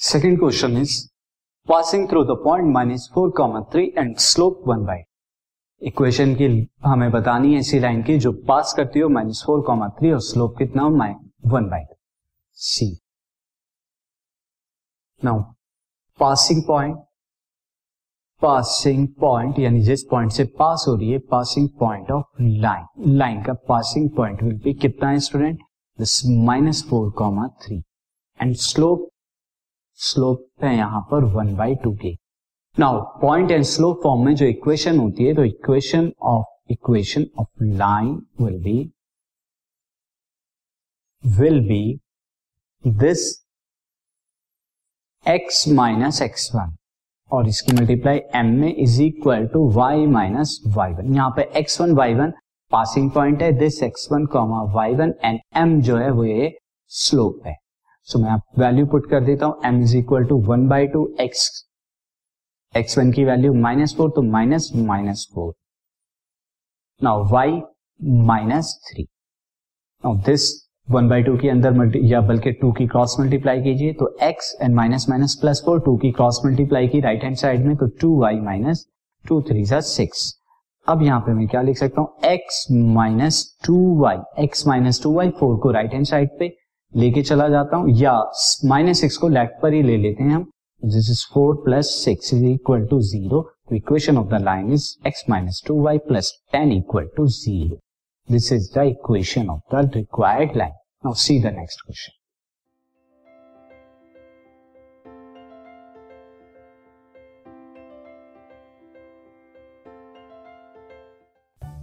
Second question is passing through the point minus four comma three and slope one by equation की हमें बतानी है ऐसी line की, जो पास करती हो माइनस फोर कॉमा थ्री और स्लोप कितना हो माइ one by c now passing point passing point यानी जिस पॉइंट से पास हो रही है passing point of line line का पासिंग पॉइंट विल बी कितना है student this minus four comma three and slope slope है यहाँ पर वन बाई टू की। Now point and slope form में जो इक्वेशन होती है तो equation of equation of line will be will be this x minus x one और इसकी मल्टीप्लाई एम में is equal to y minus y one यहाँ पे x one y one passing point है this x one comma y one and m जो है वो ये स्लोप है। सो मैं आप वैल्यू पुट कर देता हूँ. M is equal to one by two x x one की वैल्यू माइनस फोर तो minus minus four now y minus three now this one by two के अंदर मल्टी या बल्कि टू की क्रॉस मल्टीप्लाई कीजिए तो X and minus minus plus four two की क्रॉस मल्टीप्लाई की राइट हैंड साइड में तो two Y minus two three सा सिक्स अब यहाँ पे मैं क्या लिख सकता हूँ? X minus two Y X minus two Y four को राइट हैंड साइड पे लेके चला जाता हूँ, या माइनस सिक्स को लेफ़्ट पर ही ले लेते हैं हम। This is four plus six is equal to zero equation of the line is X minus two Y plus ten equal to zero this is the equation of the required line now see the next question